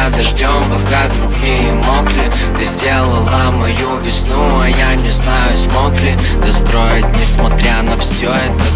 тебя дождем, пока другие мокли Ты сделала мою весну, а я не знаю, смог ли Достроить, несмотря на все, это.